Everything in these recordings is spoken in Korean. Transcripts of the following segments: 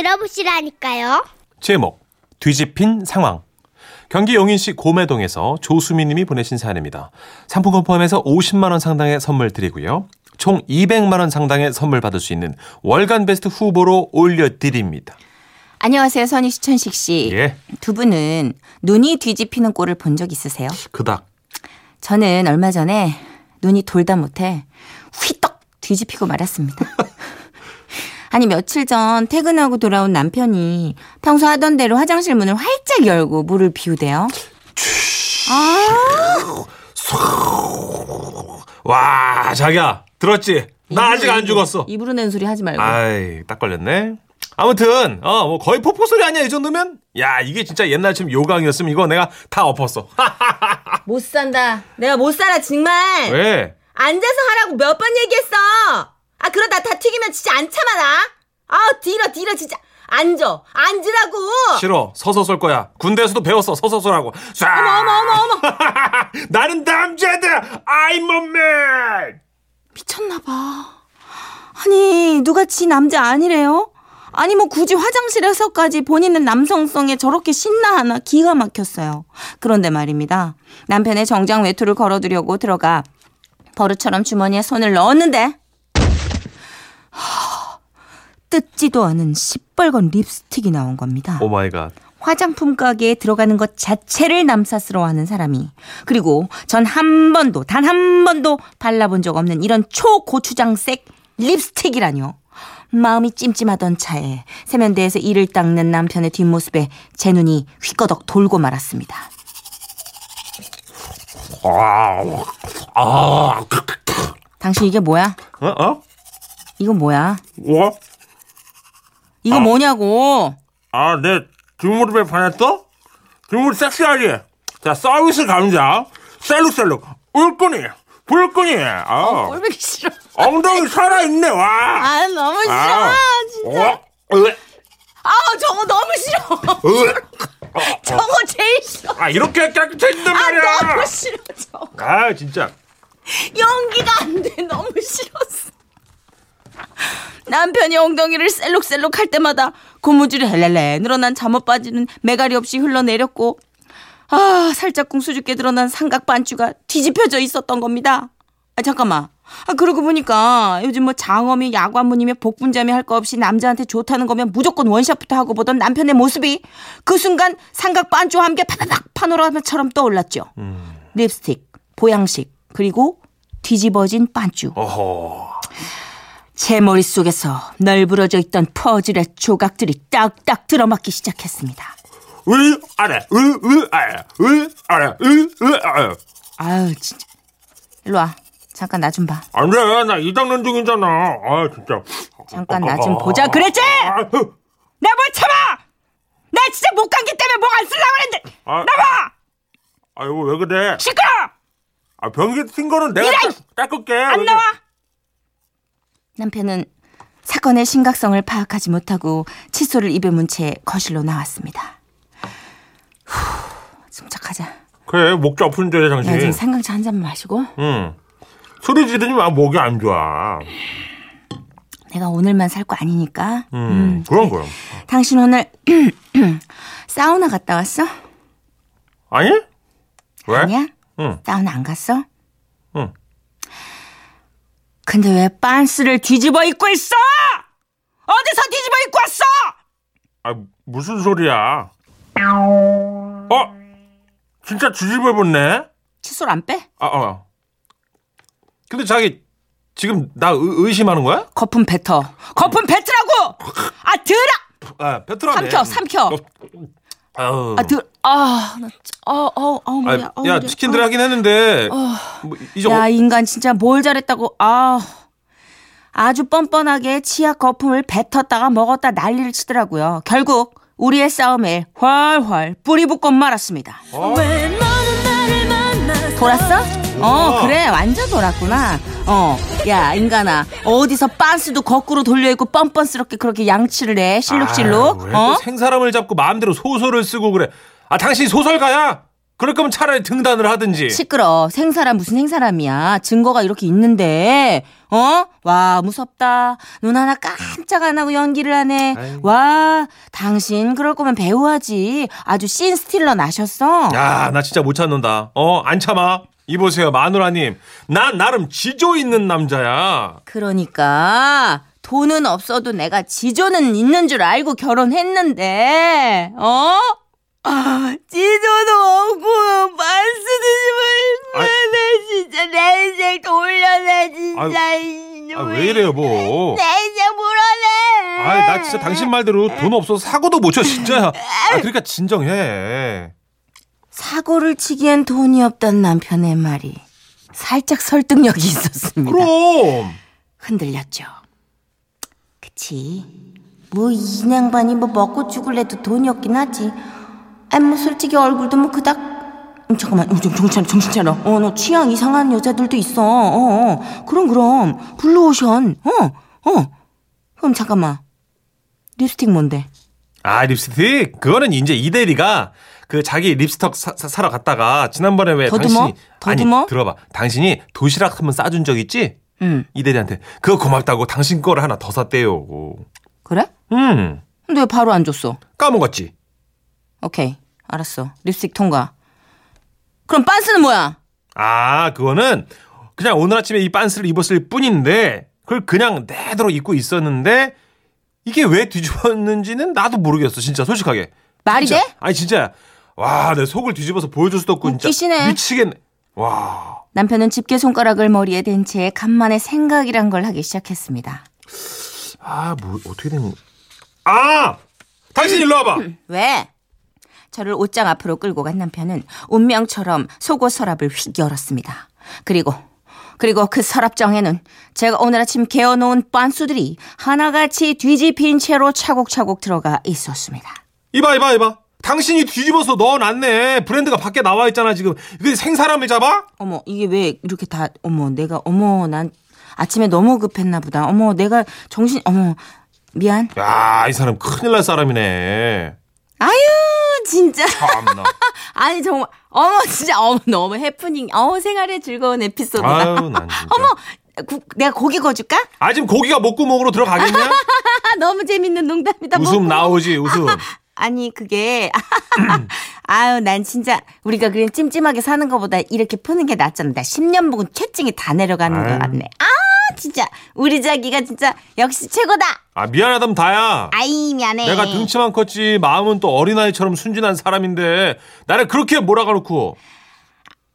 들어보시라니까요. 제목 뒤집힌 상황 경기 용인시 고매동에서 조수미 님이 보내신 사연입니다. 상품권 포함해서 50만 원 상당의 선물 드리고요. 총 200만 원 상당의 선물 받을 수 있는 월간 베스트 후보로 올려드립니다. 안녕하세요, 선희 씨, 천식 씨. 예. 두 분은 눈이 뒤집히는 꼴을 본 적 있으세요? 그닥 저는 얼마 전에 눈이 돌다 못해 휘떡 뒤집히고 말았습니다. 아니 며칠 전 퇴근하고 돌아온 남편이 평소 하던 대로 화장실 문을 활짝 열고 물을 비우대요. 아, 와 자기야 들었지? 나 아직 안 죽었어. 입으로 낸 소리 하지 말고. 아이 딱 걸렸네. 아무튼 어 뭐 거의 폭포 소리 아니야 이 정도면? 야 이게 진짜 옛날처럼 요강이었으면 이거 내가 다 엎었어. 못 산다. 내가 못 살아 정말. 왜? 앉아서 하라고 몇 번 얘기했어. 아 그러다 다 튀기면 진짜 안 참아라. 아 뒤로 뒤로 진짜 앉아 앉으라고. 싫어 서서 쏠 거야. 군대에서도 배웠어 서서 쏘라고. 쏴! 어머 어머 어머 어머. 나는 남자다. I'm a man. 미쳤나 봐. 아니 누가 지 남자 아니래요? 아니 뭐 굳이 화장실에서까지 본인은 남성성에 저렇게 신나 하나 기가 막혔어요. 그런데 말입니다. 남편의 정장 외투를 걸어두려고 들어가 버릇처럼 주머니에 손을 넣었는데 하, 뜯지도 않은 시뻘건 립스틱이 나온 겁니다. Oh my God. 화장품 가게에 들어가는 것 자체를 남사스러워하는 사람이 그리고 전 한 번도 단 한 번도 발라본 적 없는 이런 초고추장색 립스틱이라뇨. 마음이 찜찜하던 차에 세면대에서 이를 닦는 남편의 뒷모습에 제 눈이 휘꺼덕 돌고 말았습니다. 아, 아, 당신 이게 뭐야? 어, 어? 이거 뭐야? 뭐? 이거 뭐냐고? 아, 내 뒷무릎에 반했어? 뒷무릎 섹시하지? 자, 서비스 감자. 셀룩셀룩. 울끈이. 불끈이. 아, 꼴보기 싫어. 엉덩이 살아있네, 와. 아 너무 싫어 아. 진짜. 어? 으, 아 저거 너무 싫어. 으. 저거 제일 싫어. 아, 이렇게 깨끗해진단 아 말이야. 너무 싫어 저거. 아, 진짜. 연기가 안 돼. 너무 싫었어. 남편이 엉덩이를 셀룩셀룩 할 때마다 고무줄이 헬렐레 늘어난 잠옷 바지는 매가리 없이 흘러내렸고 아 살짝쿵 수줍게 드러난 삼각 반쭈가 뒤집혀져 있었던 겁니다. 아 잠깐만. 아 그러고 보니까 요즘 뭐 장엄이 야관문이며 복분자며 할 거 없이 남자한테 좋다는 거면 무조건 원샷부터 하고 보던 남편의 모습이 그 순간 삼각 반쭈와 함께 파다닥 파노라마처럼 떠올랐죠. 립스틱, 보양식, 그리고 뒤집어진 반쭈. 어허. 제 머릿속에서 널브러져 있던 퍼즐의 조각들이 딱딱 들어맞기 시작했습니다. 으, 아래, 으, 으, 아래, 으, 아래, 으, 으, 아래. 아유, 진짜. 일로 와. 잠깐 나 좀 봐. 안 돼, 나이 닦는 중이잖아. 아, 진짜. 잠깐 나 좀 보자. 그랬지? 아, 흐. 내가 뭘 참아! 나 진짜 목 감기 때문에 목 안 쓰려고 그랬는데! 아, 나봐! 아이고, 왜 그래? 시끄러! 아, 변기 튄 거는 내가 닦을게. 안 나와! 남편은 사건의 심각성을 파악하지 못하고 칫솔을 입에 문 채 거실로 나왔습니다. 후, 침착하자. 그래, 목이 아픈데, 야, 당신. 지금 생강차 한 잔만 마시고. 응. 소리 지르지 마, 목이 안 좋아. 내가 오늘만 살 거 아니니까. 음, 그럼, 그럼. 당신 오늘 사우나 갔다 왔어? 아니? 왜? 아니야? 응. 사우나 안 갔어? 응. 근데 왜 빤스를 뒤집어 입고 있어? 어디서 뒤집어 입고 왔어? 아, 무슨 소리야? 어? 진짜 뒤집어 입었네? 칫솔 안 빼? 아, 어. 근데 자기, 지금 나 의, 의심하는 거야? 거품 뱉어. 거품 뱉으라고! 아, 들어! 아, 베트남에. 삼켜, 삼켜. 아우. 아, 들, 아, 나, 어, 어, 어, 아, 머리야. 어, 야. 치킨들 하긴 했는데, 뭐, 이제, 야, 어, 이 인간 진짜 뭘 잘했다고, 아. 아주 뻔뻔하게 치약 거품을 뱉었다가 먹었다 난리를 치더라고요. 결국, 우리의 싸움에 훨훨 뿌리 붙고 말았습니다. 어? 돌았어? 어, 그래. 완전 돌았구나. 어, 야, 인간아. 어디서 빤스도 거꾸로 돌려입고 뻔뻔스럽게 그렇게 양치를 해. 실룩실룩. 아유, 왜또 어? 생사람을 잡고 마음대로 소설을 쓰고 그래. 아, 당신 소설가야? 그럴 거면 차라리 등단을 하든지. 시끄러. 생사람 무슨 생사람이야. 증거가 이렇게 있는데. 어? 와, 무섭다. 눈 하나 깜짝 안 하고 연기를 하네. 아이. 와, 당신 그럴 거면 배우하지. 아주 씬 스틸러 나셨어. 야, 나 진짜 못 찾는다. 어, 안 참아. 이보세요, 마누라님. 난 나름 지조 있는 남자야. 그러니까 돈은 없어도 내가 지조는 있는 줄 알고 결혼했는데. 어? 아, 지조도 없고 반스. 드시면 내 진짜 내 인생 돌려내 진짜. 아, 왜 이래요, 뭐. 내 인생 물어내. 아, 나 진짜 당신 말대로 돈 없어서 사고도 못 쳐, 진짜야. 아, 그러니까 진정해. 사고를 치기엔 돈이 없단 남편의 말이 살짝 설득력이 있었습니다. 그럼. 흔들렸죠. 그치. 뭐, 이 양반이 뭐 먹고 죽을래도 돈이 없긴 하지. 아니, 뭐, 솔직히 얼굴도 뭐 그닥. 음, 잠깐만, 어, 좀 정신 차려, 정신 차려. 어, 너 취향 이상한 여자들도 있어. 어, 어. 그럼, 그럼. 블루오션. 어, 어. 그럼 잠깐만. 립스틱 뭔데? 아, 립스틱? 그거는 이제 이대리가 그 자기 립스틱 사, 사, 러 갔다가 지난번에 왜 더듬어? 당신이 더듬어? 아니 들어봐 당신이 도시락 한번 싸준 적 있지? 응. 이대리한테 그거 고맙다고 당신 거를 하나 더 샀대요. 그래? 음 근데 왜 바로 안 줬어? 까먹었지. 오케이. 알았어. 립스틱 통과. 그럼 빤스는 뭐야? 아 그거는 그냥 오늘 아침에 이 빤스를 입었을 뿐인데 그걸 그냥 내도록 입고 있었는데 이게 왜 뒤집었는지는 나도 모르겠어 진짜 솔직하게. 말이 진짜. 돼? 아니 진짜 와 내 속을 뒤집어서 보여줄 수도 없고 진짜 웃기시네. 미치겠네. 와. 남편은 집게 손가락을 머리에 댄 채 간만에 생각이란 걸 하기 시작했습니다. 아, 뭐 어떻게 된? 아, 당신 일로 와봐. 왜? 저를 옷장 앞으로 끌고 간 남편은 운명처럼 속옷 서랍을 휙 열었습니다. 그리고 그리고 그 서랍장에는 제가 오늘 아침 개어놓은 빤수들이 하나같이 뒤집힌 채로 차곡차곡 들어가 있었습니다. 이봐, 이봐, 이봐. 당신이 뒤집어서 넣어놨네. 브랜드가 밖에 나와 있잖아 지금. 이게 생사람을 잡아? 어머 이게 왜 이렇게 다 어머 내가 어머 난 아침에 너무 급했나 보다. 어머 내가 정신 어머 미안. 야, 이 사람 큰일 날 사람이네. 아유 진짜 참나. 아니 정말 어머 진짜 어머 너무 해프닝 어머 생활의 즐거운 에피소드다. 아유. 어머 구- 내가 고기 구워줄까? 아, 지금 고기가 목구멍으로 들어가겠냐? 아 너무 재밌는 농담이다. 웃음. 나오지, 웃음. 아니 그게 아유 난 진짜 우리가 그냥 찜찜하게 사는 것보다 이렇게 푸는 게 낫잖아. 나 10년 묵은 채증이 다 내려가는 아유. 거 같네. 아 진짜 우리 자기가 진짜 역시 최고다. 아, 미안하다면 다야. 아이 미안해. 내가 등치만 컸지 마음은 또 어린아이처럼 순진한 사람인데 나를 그렇게 몰아가놓고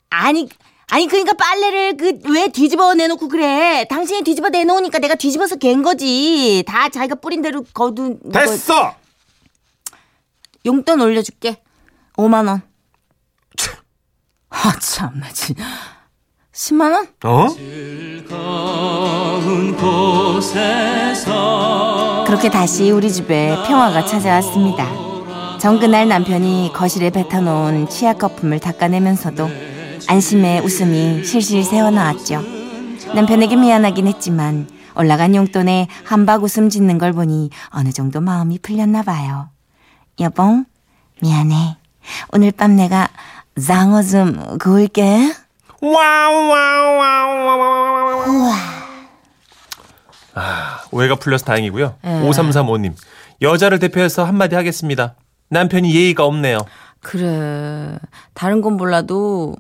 아니 아니 그러니까 빨래를 그 왜 뒤집어 내놓고 그래? 당신이 뒤집어 내놓으니까 내가 뒤집어서 갠 거지. 다 자기가 뿌린 대로 거둔 거. 됐어 용돈 올려줄게. 5만 원. 아 참나 진짜. 10만 원? 어? 그렇게 다시 우리 집에 평화가 찾아왔습니다. 정그날 남편이 거실에 뱉어놓은 치약 거품을 닦아내면서도 안심의 웃음이 실실 새어나왔죠. 남편에게 미안하긴 했지만 올라간 용돈에 한박 웃음 짓는 걸 보니 어느 정도 마음이 풀렸나 봐요. 여봉, 미안해. 오늘 밤 내가 장어 좀 구울게. wow wow wow wow 아, 오해가 풀려서 다행이고요. 예. 5335님. 여자를 대표해서 한마디 하겠습니다. 남편이 예의가 없네요. 그래. 다른 건 몰라도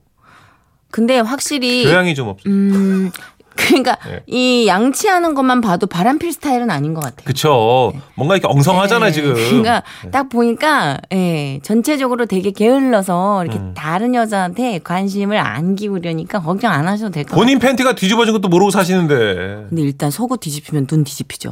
근데 확실히 교양이 좀 없어. 음 그러니까 예. 이 양치하는 것만 봐도 바람필 스타일은 아닌 것 같아요. 그쵸. 뭔가 이렇게 엉성하잖아, 예, 지금. 그러니까 딱 보니까 예, 전체적으로 되게 게을러서 이렇게 음. 다른 여자한테 관심을 안 기울여니까 걱정 안 하셔도 될 것 같아요. 본인 팬티가 뒤집어진 것도 모르고 사시는데. 근데 일단 속옷 뒤집히면 눈 뒤집히죠.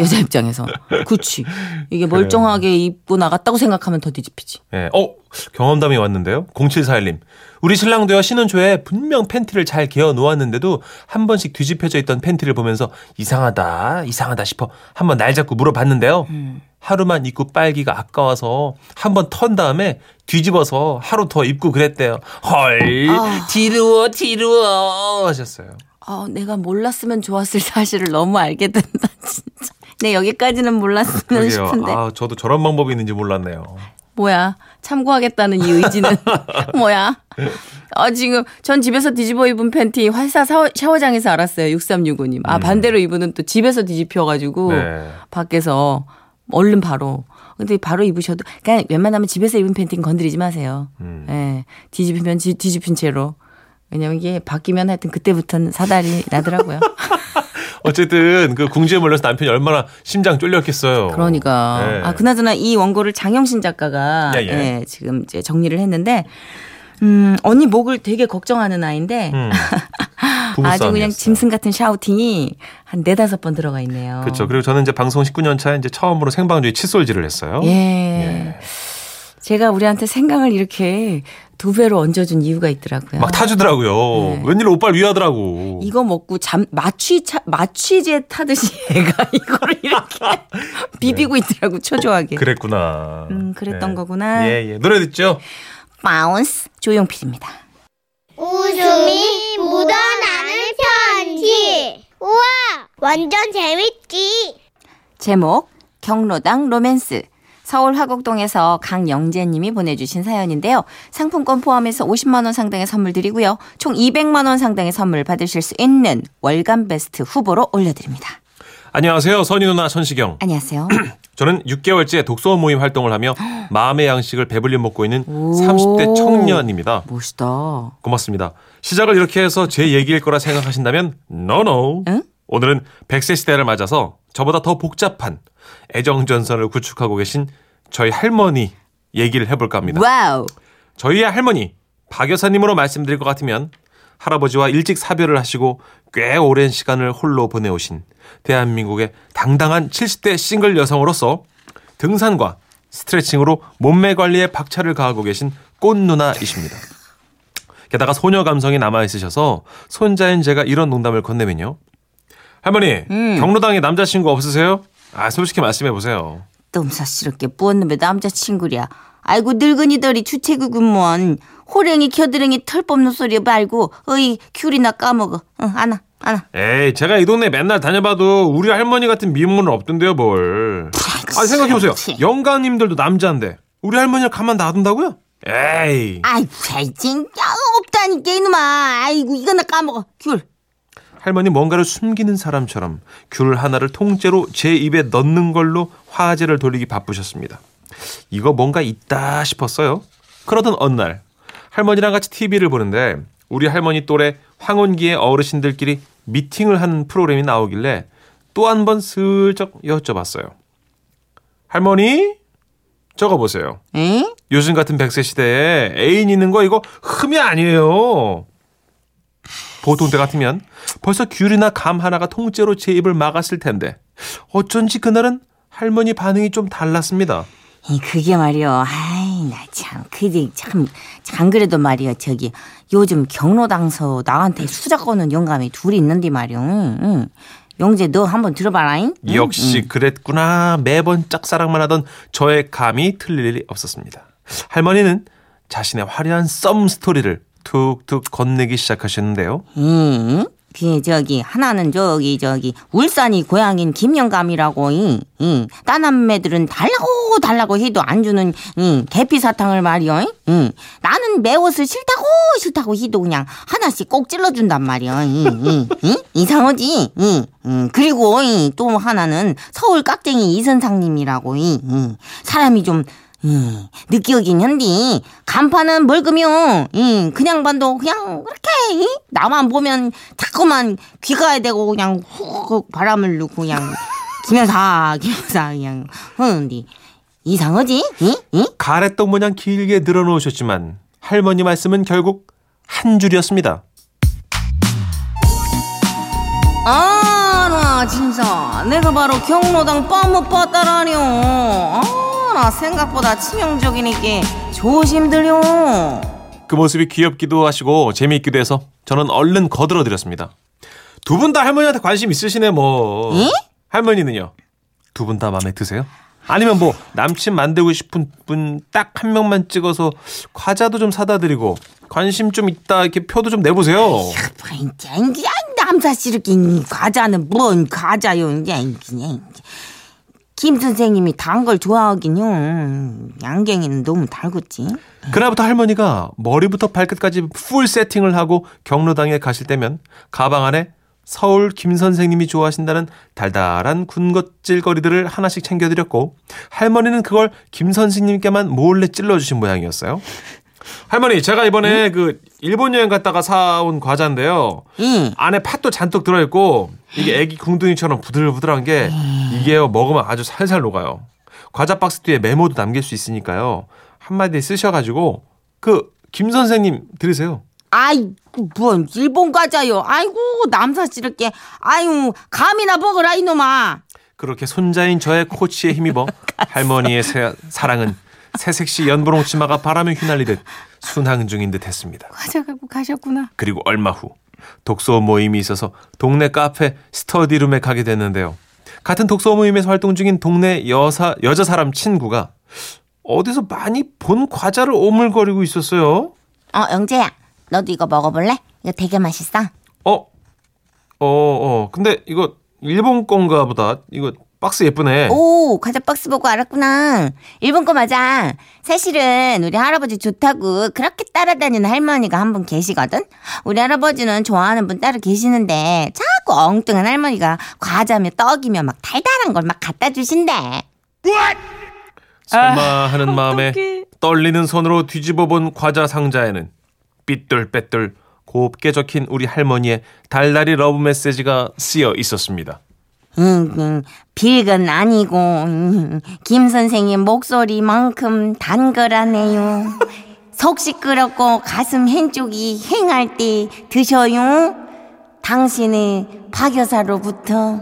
여자 입장에서. 그치. 이게 멀쩡하게 입고 나갔다고 생각하면 더 뒤집히지. 예. 어, 경험담이 왔는데요. 0741님. 우리 신랑도요, 신혼 초에 분명 팬티를 잘 개어 놓았는데도 한 번씩 뒤집혀져 있던 팬티를 보면서 이상하다, 이상하다 싶어 한번 날 잡고 물어봤는데요. 하루만 입고 빨기가 아까워서 한 번 턴 다음에 뒤집어서 하루 더 입고 그랬대요. 헐, 아. 뒤루어, 뒤루어 하셨어요. 아, 내가 몰랐으면 좋았을 사실을 너무 알게 된다, 진짜. 네, 여기까지는 몰랐으면 그러게요. 싶은데. 아, 저도 저런 방법이 있는지 몰랐네요. 뭐야. 참고하겠다는 이 의지는 뭐야. 어, 지금 전 집에서 뒤집어 입은 팬티 활사 샤워, 샤워 장에서 알았어요. 6365님. 아, 반대로 이분은 또 집에서 뒤집혀가지고 네. 밖에서 얼른 바로. 근데 바로 입으셔도 그냥 웬만하면 집에서 입은 팬티는 건드리지 마세요. 음. 예. 뒤집히면 뒤- 뒤집힌 채로. 왜냐면 이게 바뀌면 하여튼 그때부터는 사달이 나더라고요. 어쨌든 그 궁지에 몰려서 남편이 얼마나 심장 쫄렸겠어요. 그러니까. 네. 아, 그나저나 이 원고를 장영신 작가가 예, 예. 예, 지금 이제 정리를 했는데 음, 언니 목을 되게 걱정하는 아이인데 음. 아주. 그냥 짐승 같은 샤우팅이 한 네다섯 번 들어가 있네요. 그렇죠. 그리고 저는 이제 방송 19년 차에 이제 처음으로 생방송에 칫솔질을 했어요. 예. 제가 우리한테 생강을 이렇게 두 배로 얹어준 이유가 있더라고요. 막 타주더라고요. 네. 웬일로 오빠를 위하더라고. 이거 먹고 잠 마취 차, 마취제 타듯이 애가 이거를 이렇게 비비고 있더라고 초조하게. 그랬구나. 음, 그랬던 거구나. 예, 예. 노래 듣죠? Bounce 조용필입니다. 웃음이 묻어나는 편지. 우와, 완전 재밌지. 제목 경로당 로맨스 서울 화곡동에서 강영재 님이 보내주신 사연인데요. 상품권 포함해서 50만 원 상당의 선물 드리고요. 총 200만 원 상당의 선물 받으실 수 있는 월간 베스트 후보로 올려드립니다. 안녕하세요. 선희 누나 천식 형. 안녕하세요. 저는 6개월째 독서 모임 활동을 하며 마음의 양식을 배불리 먹고 있는 오. 30대 청년입니다. 멋있다. 고맙습니다. 시작을 이렇게 해서 제 얘기일 거라 생각하신다면 no no. 응? 오늘은 100세 시대를 맞아서 저보다 더 복잡한 애정전선을 구축하고 계신 저희 할머니 얘기를 해볼까 합니다. wow. 저희의 할머니 박 여사님으로 말씀드릴 것 같으면 할아버지와 일찍 사별을 하시고 꽤 오랜 시간을 홀로 보내오신 대한민국의 당당한 70대 싱글 여성으로서 등산과 스트레칭으로 몸매 관리에 박차를 가하고 계신 꽃 누나이십니다. 게다가 소녀 감성이 남아 있으셔서 손자인 제가 이런 농담을 건네면요. 할머니, 경로당에 남자친구 없으세요? 아, 솔직히 말씀해 보세요. 뜸사스럽게 뿌었는데 남자친구랴. 아이고 늙은이들이 주체구구먼 호랭이 겨드랑이 털 뽑는 소리 말고 어이 귤이나 까먹어. 응 안아 안아. 에이, 제가 이 동네 맨날 다녀봐도 우리 할머니 같은 미모는 없던데요, 뭘. 아, 생각해 보세요. 영가님들도 남자인데, 우리 할머니를 가만 놔둔다고요? 에이. 아이 진짜 없다니까 이놈아. 아이고 이거나 까먹어 귤. 할머니 뭔가를 숨기는 사람처럼 귤 하나를 통째로 제 입에 넣는 걸로 화제를 돌리기 바쁘셨습니다. 이거 뭔가 있다 싶었어요. 그러던 어느 날, 할머니랑 같이 TV를 보는데, 우리 할머니 또래 황혼기의 어르신들끼리 미팅을 하는 프로그램이 나오길래 또 한 번 슬쩍 여쭤봤어요. 할머니? 저거 보세요. 에? 요즘 같은 100세 시대에 애인 있는 거 이거 흠이 아니에요. 보통 때 같으면 벌써 귤이나 감 하나가 통째로 제 입을 막았을 텐데 어쩐지 그날은 할머니 반응이 좀 달랐습니다. 이 그게 말이여. 아이 나 참 그게 참참 그래도 말이여 저기 요즘 경로당서 나한테 수작 거는 영감이 둘이 있는데 말이여. 응, 응. 영재 너 한번 들어봐라잉. 응? 역시 그랬구나. 매번 짝사랑만 하던 저의 감이 틀릴 일이 없었습니다. 할머니는 자신의 화려한 썸 스토리를 툭툭 건네기 시작하셨는데요. 응? 그 저기 하나는 저기 저기 울산이 고향인 김영감이라고 이, 이 따남매들은 달라고 달라고 해도 안 주는 이 계피 사탕을 말이여. 이, 나는 매워서 싫다고 싫다고 해도 그냥 하나씩 꼭 찔러준단 말이야. 이, 이, 이? 이상하지. 이, 이, 그리고 이, 또 하나는 서울 깍쟁이 이선상님이라고 이, 이, 사람이 좀 음, 느끼긴 한디 간판은 멀금요. 음, 그냥 반도 그냥 그렇게 이? 나만 보면 자꾸만 귀가야 되고 그냥 훅 바람을 넣고 그냥 기면사 기면사 그냥 하는디 이상하지? 가래떡 모양 길게 늘어놓으셨지만 할머니 말씀은 결국 한 줄이었습니다. 아, 나 진짜 내가 바로 경로당 뻔못 봤다라뇨. 아, 나 생각보다 치명적이니까 조심들요. 그 모습이 귀엽기도 하시고 재미있기도 해서 저는 얼른 거들어드렸습니다. 두 분 다 할머니한테 관심 있으시네 뭐. 예? 할머니는요? 두 분 다 마음에 드세요? 아니면 뭐 남친 만들고 싶은 분 딱 한 명만 찍어서 과자도 좀 사다 드리고 관심 좀 있다 이렇게 표도 좀 내보세요. 이게 남사스럽게 과자는 뭔 과자요 이제 그냥 김 선생님이 단 걸 좋아하긴요. 양갱이는 너무 달궜지. 그날부터 할머니가 머리부터 발끝까지 풀 세팅을 하고 경로당에 가실 때면 가방 안에 서울 김 선생님이 좋아하신다는 달달한 군것질거리들을 하나씩 챙겨드렸고 할머니는 그걸 김 선생님께만 몰래 찔러주신 모양이었어요. 할머니 제가 이번에 그 일본 여행 갔다가 사온 과자인데요. 응. 안에 팥도 잔뜩 들어있고 이게 애기 궁둥이처럼 부들부들한 게 이게요 먹으면 아주 살살 녹아요. 과자 박스 뒤에 메모도 남길 수 있으니까요. 한마디 쓰셔가지고 그 김 선생님 들으세요. 아이, 뭔 일본 과자요. 아이고, 남사 찌를게. 아유, 감이나 먹으라, 이놈아. 그렇게 손자인 저의 코치에 힘입어 할머니의 새- 사랑은 새색시 연분홍 치마가 바람에 휘날리듯 순항 중인 듯 했습니다. 과자 갖고 가셨구나. 그리고 얼마 후 독서 모임이 있어서 동네 카페 스터디룸에 가게 됐는데요. 같은 독서 모임에서 활동 중인 동네 여사 여자 사람 친구가 어디서 많이 본 과자를 오물거리고 있었어요. 어, 영재야. 너도 이거 먹어볼래? 이거 되게 맛있어. 어, 어, 어. 근데 이거 일본 건가 보다. 이거 박스 예쁘네. 오, 과자 박스 보고 알았구나. 일본 거 맞아. 사실은 우리 할아버지 좋다고 그렇게 따라다니는 할머니가 한 분 계시거든? 우리 할아버지는 좋아하는 분 따로 계시는데 자꾸 엉뚱한 할머니가 과자며 떡이며 막 달달한 걸 막 갖다 주신대. 설마 하는 마음에 어떡해. 떨리는 손으로 뒤집어 본 과자 상자에는 삐뚤빼뚤 곱게 적힌 우리 할머니의 달달이 love 메시지가 쓰여 있었습니다. 음, 음, 빌건 아니고 음, 김 선생님 목소리만큼 단 거라네요. 속 시끄럽고 가슴 한쪽이 행할 때 드셔요. 당신의 박여사로부터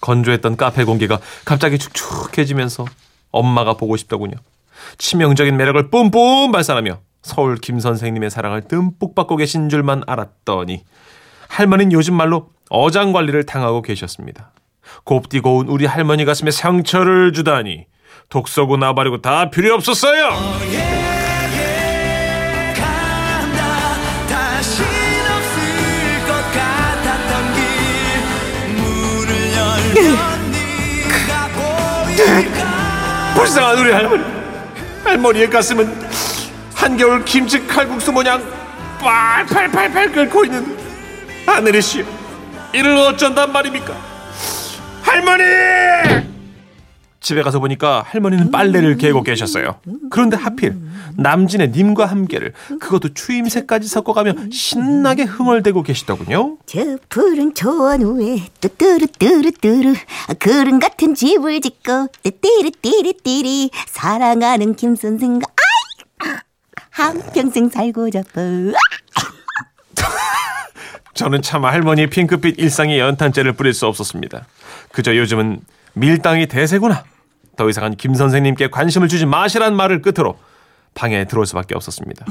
건조했던 카페 공기가 갑자기 축축해지면서 엄마가 보고 싶더군요. 치명적인 매력을 뿜뿜 발산하며 서울 김 선생님의 사랑을 듬뿍 받고 계신 줄만 알았더니 할머니는 요즘 말로 어장 관리를 당하고 계셨습니다. 곱디 고운 우리 할머니 가슴에 상처를 주다니 독서고 나발이고 다 필요 없었어요. 불쌍한 우리 할머니. 할머니의 가슴은 한겨울 김치 칼국수 모양 팔팔팔팔 끓고 있는 하늘이시여. 이를 어쩐단 말입니까? 할머니! 집에 가서 보니까 할머니는 빨래를 개고 계셨어요. 그런데 하필 남진의 님과 함께를 그것도 추임새까지 섞어가며 신나게 흥얼대고 계시더군요. 저 푸른 초원 위에 뚜뚜루뚜루뚜루 그른 같은 집을 짓고 띠리띠리띠리 사랑하는 김 선생과 아이 한평생 살고자 저는 참 할머니의 핑크빛 일상에 연탄재를 뿌릴 수 없었습니다. 그저 요즘은 밀당이 대세구나. 더 이상은 김 선생님께 관심을 주지 마시란 말을 끝으로 방에 들어올 수밖에 없었습니다.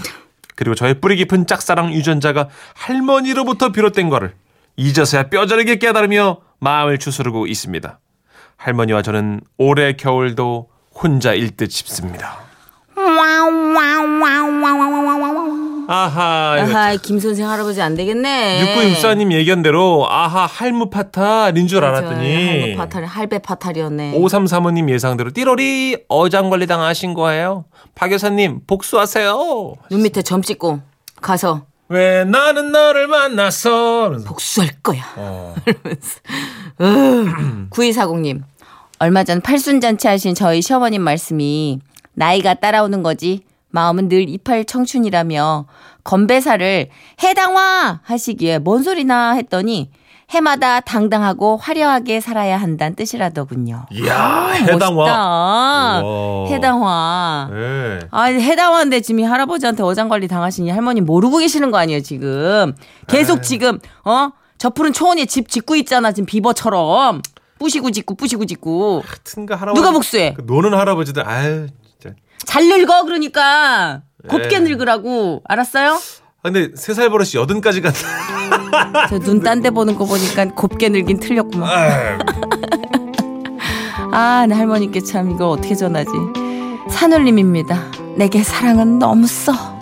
그리고 저의 뿌리 깊은 짝사랑 유전자가 할머니로부터 비롯된 거를 이제서야 뼈저리게 깨달으며 마음을 추스르고 있습니다. 할머니와 저는 올해 겨울도 혼자 일 듯 싶습니다. 아하, 이거 아하, 김 선생 할아버지 안 되겠네. 6964님 얘기한대로 아하 할무 파탈인 줄 알았더니 할배 파탈, 할배 파탈이었네. 5335님 예상대로 띠로리 어장관리 당하신 거예요. 박 여사님 복수하세요. 눈 밑에 점 찍고 가서 왜 나는 너를 만났어? 이러면서. 복수할 거야. 어. 이러면서. 9240님. 얼마 전 팔순잔치 하신 저희 시어머님 말씀이 나이가 따라오는 거지 마음은 늘 이팔 청춘이라며 건배사를 해당화 하시기에 뭔 소리나 했더니 해마다 당당하고 화려하게 살아야 한다는 뜻이라더군요. 이야 해당화. 멋있다. 와. 해당화. 네. 아, 해당화인데 지금 이 할아버지한테 어장관리 당하시니 할머니 모르고 계시는 거 아니에요, 지금. 계속 지금, 어? 저 푸른 초원에 집 짓고 있잖아, 지금 비버처럼. 부시고 짓고, 부시고 짓고. 하여튼가 할아버지. 누가 복수해? 그 노는 할아버지들 아유 진짜. 잘 늙어, 그러니까. 곱게 네. 늙으라고. 알았어요? 아, 근데 세 살 버릇이 여든까지 갔다. 저눈 딴 데 보는 거 보니까 곱게 늙긴 틀렸구만. 아, 내 할머니께 참 이걸 어떻게 전하지. 산울림입니다. 내게 사랑은 너무 써.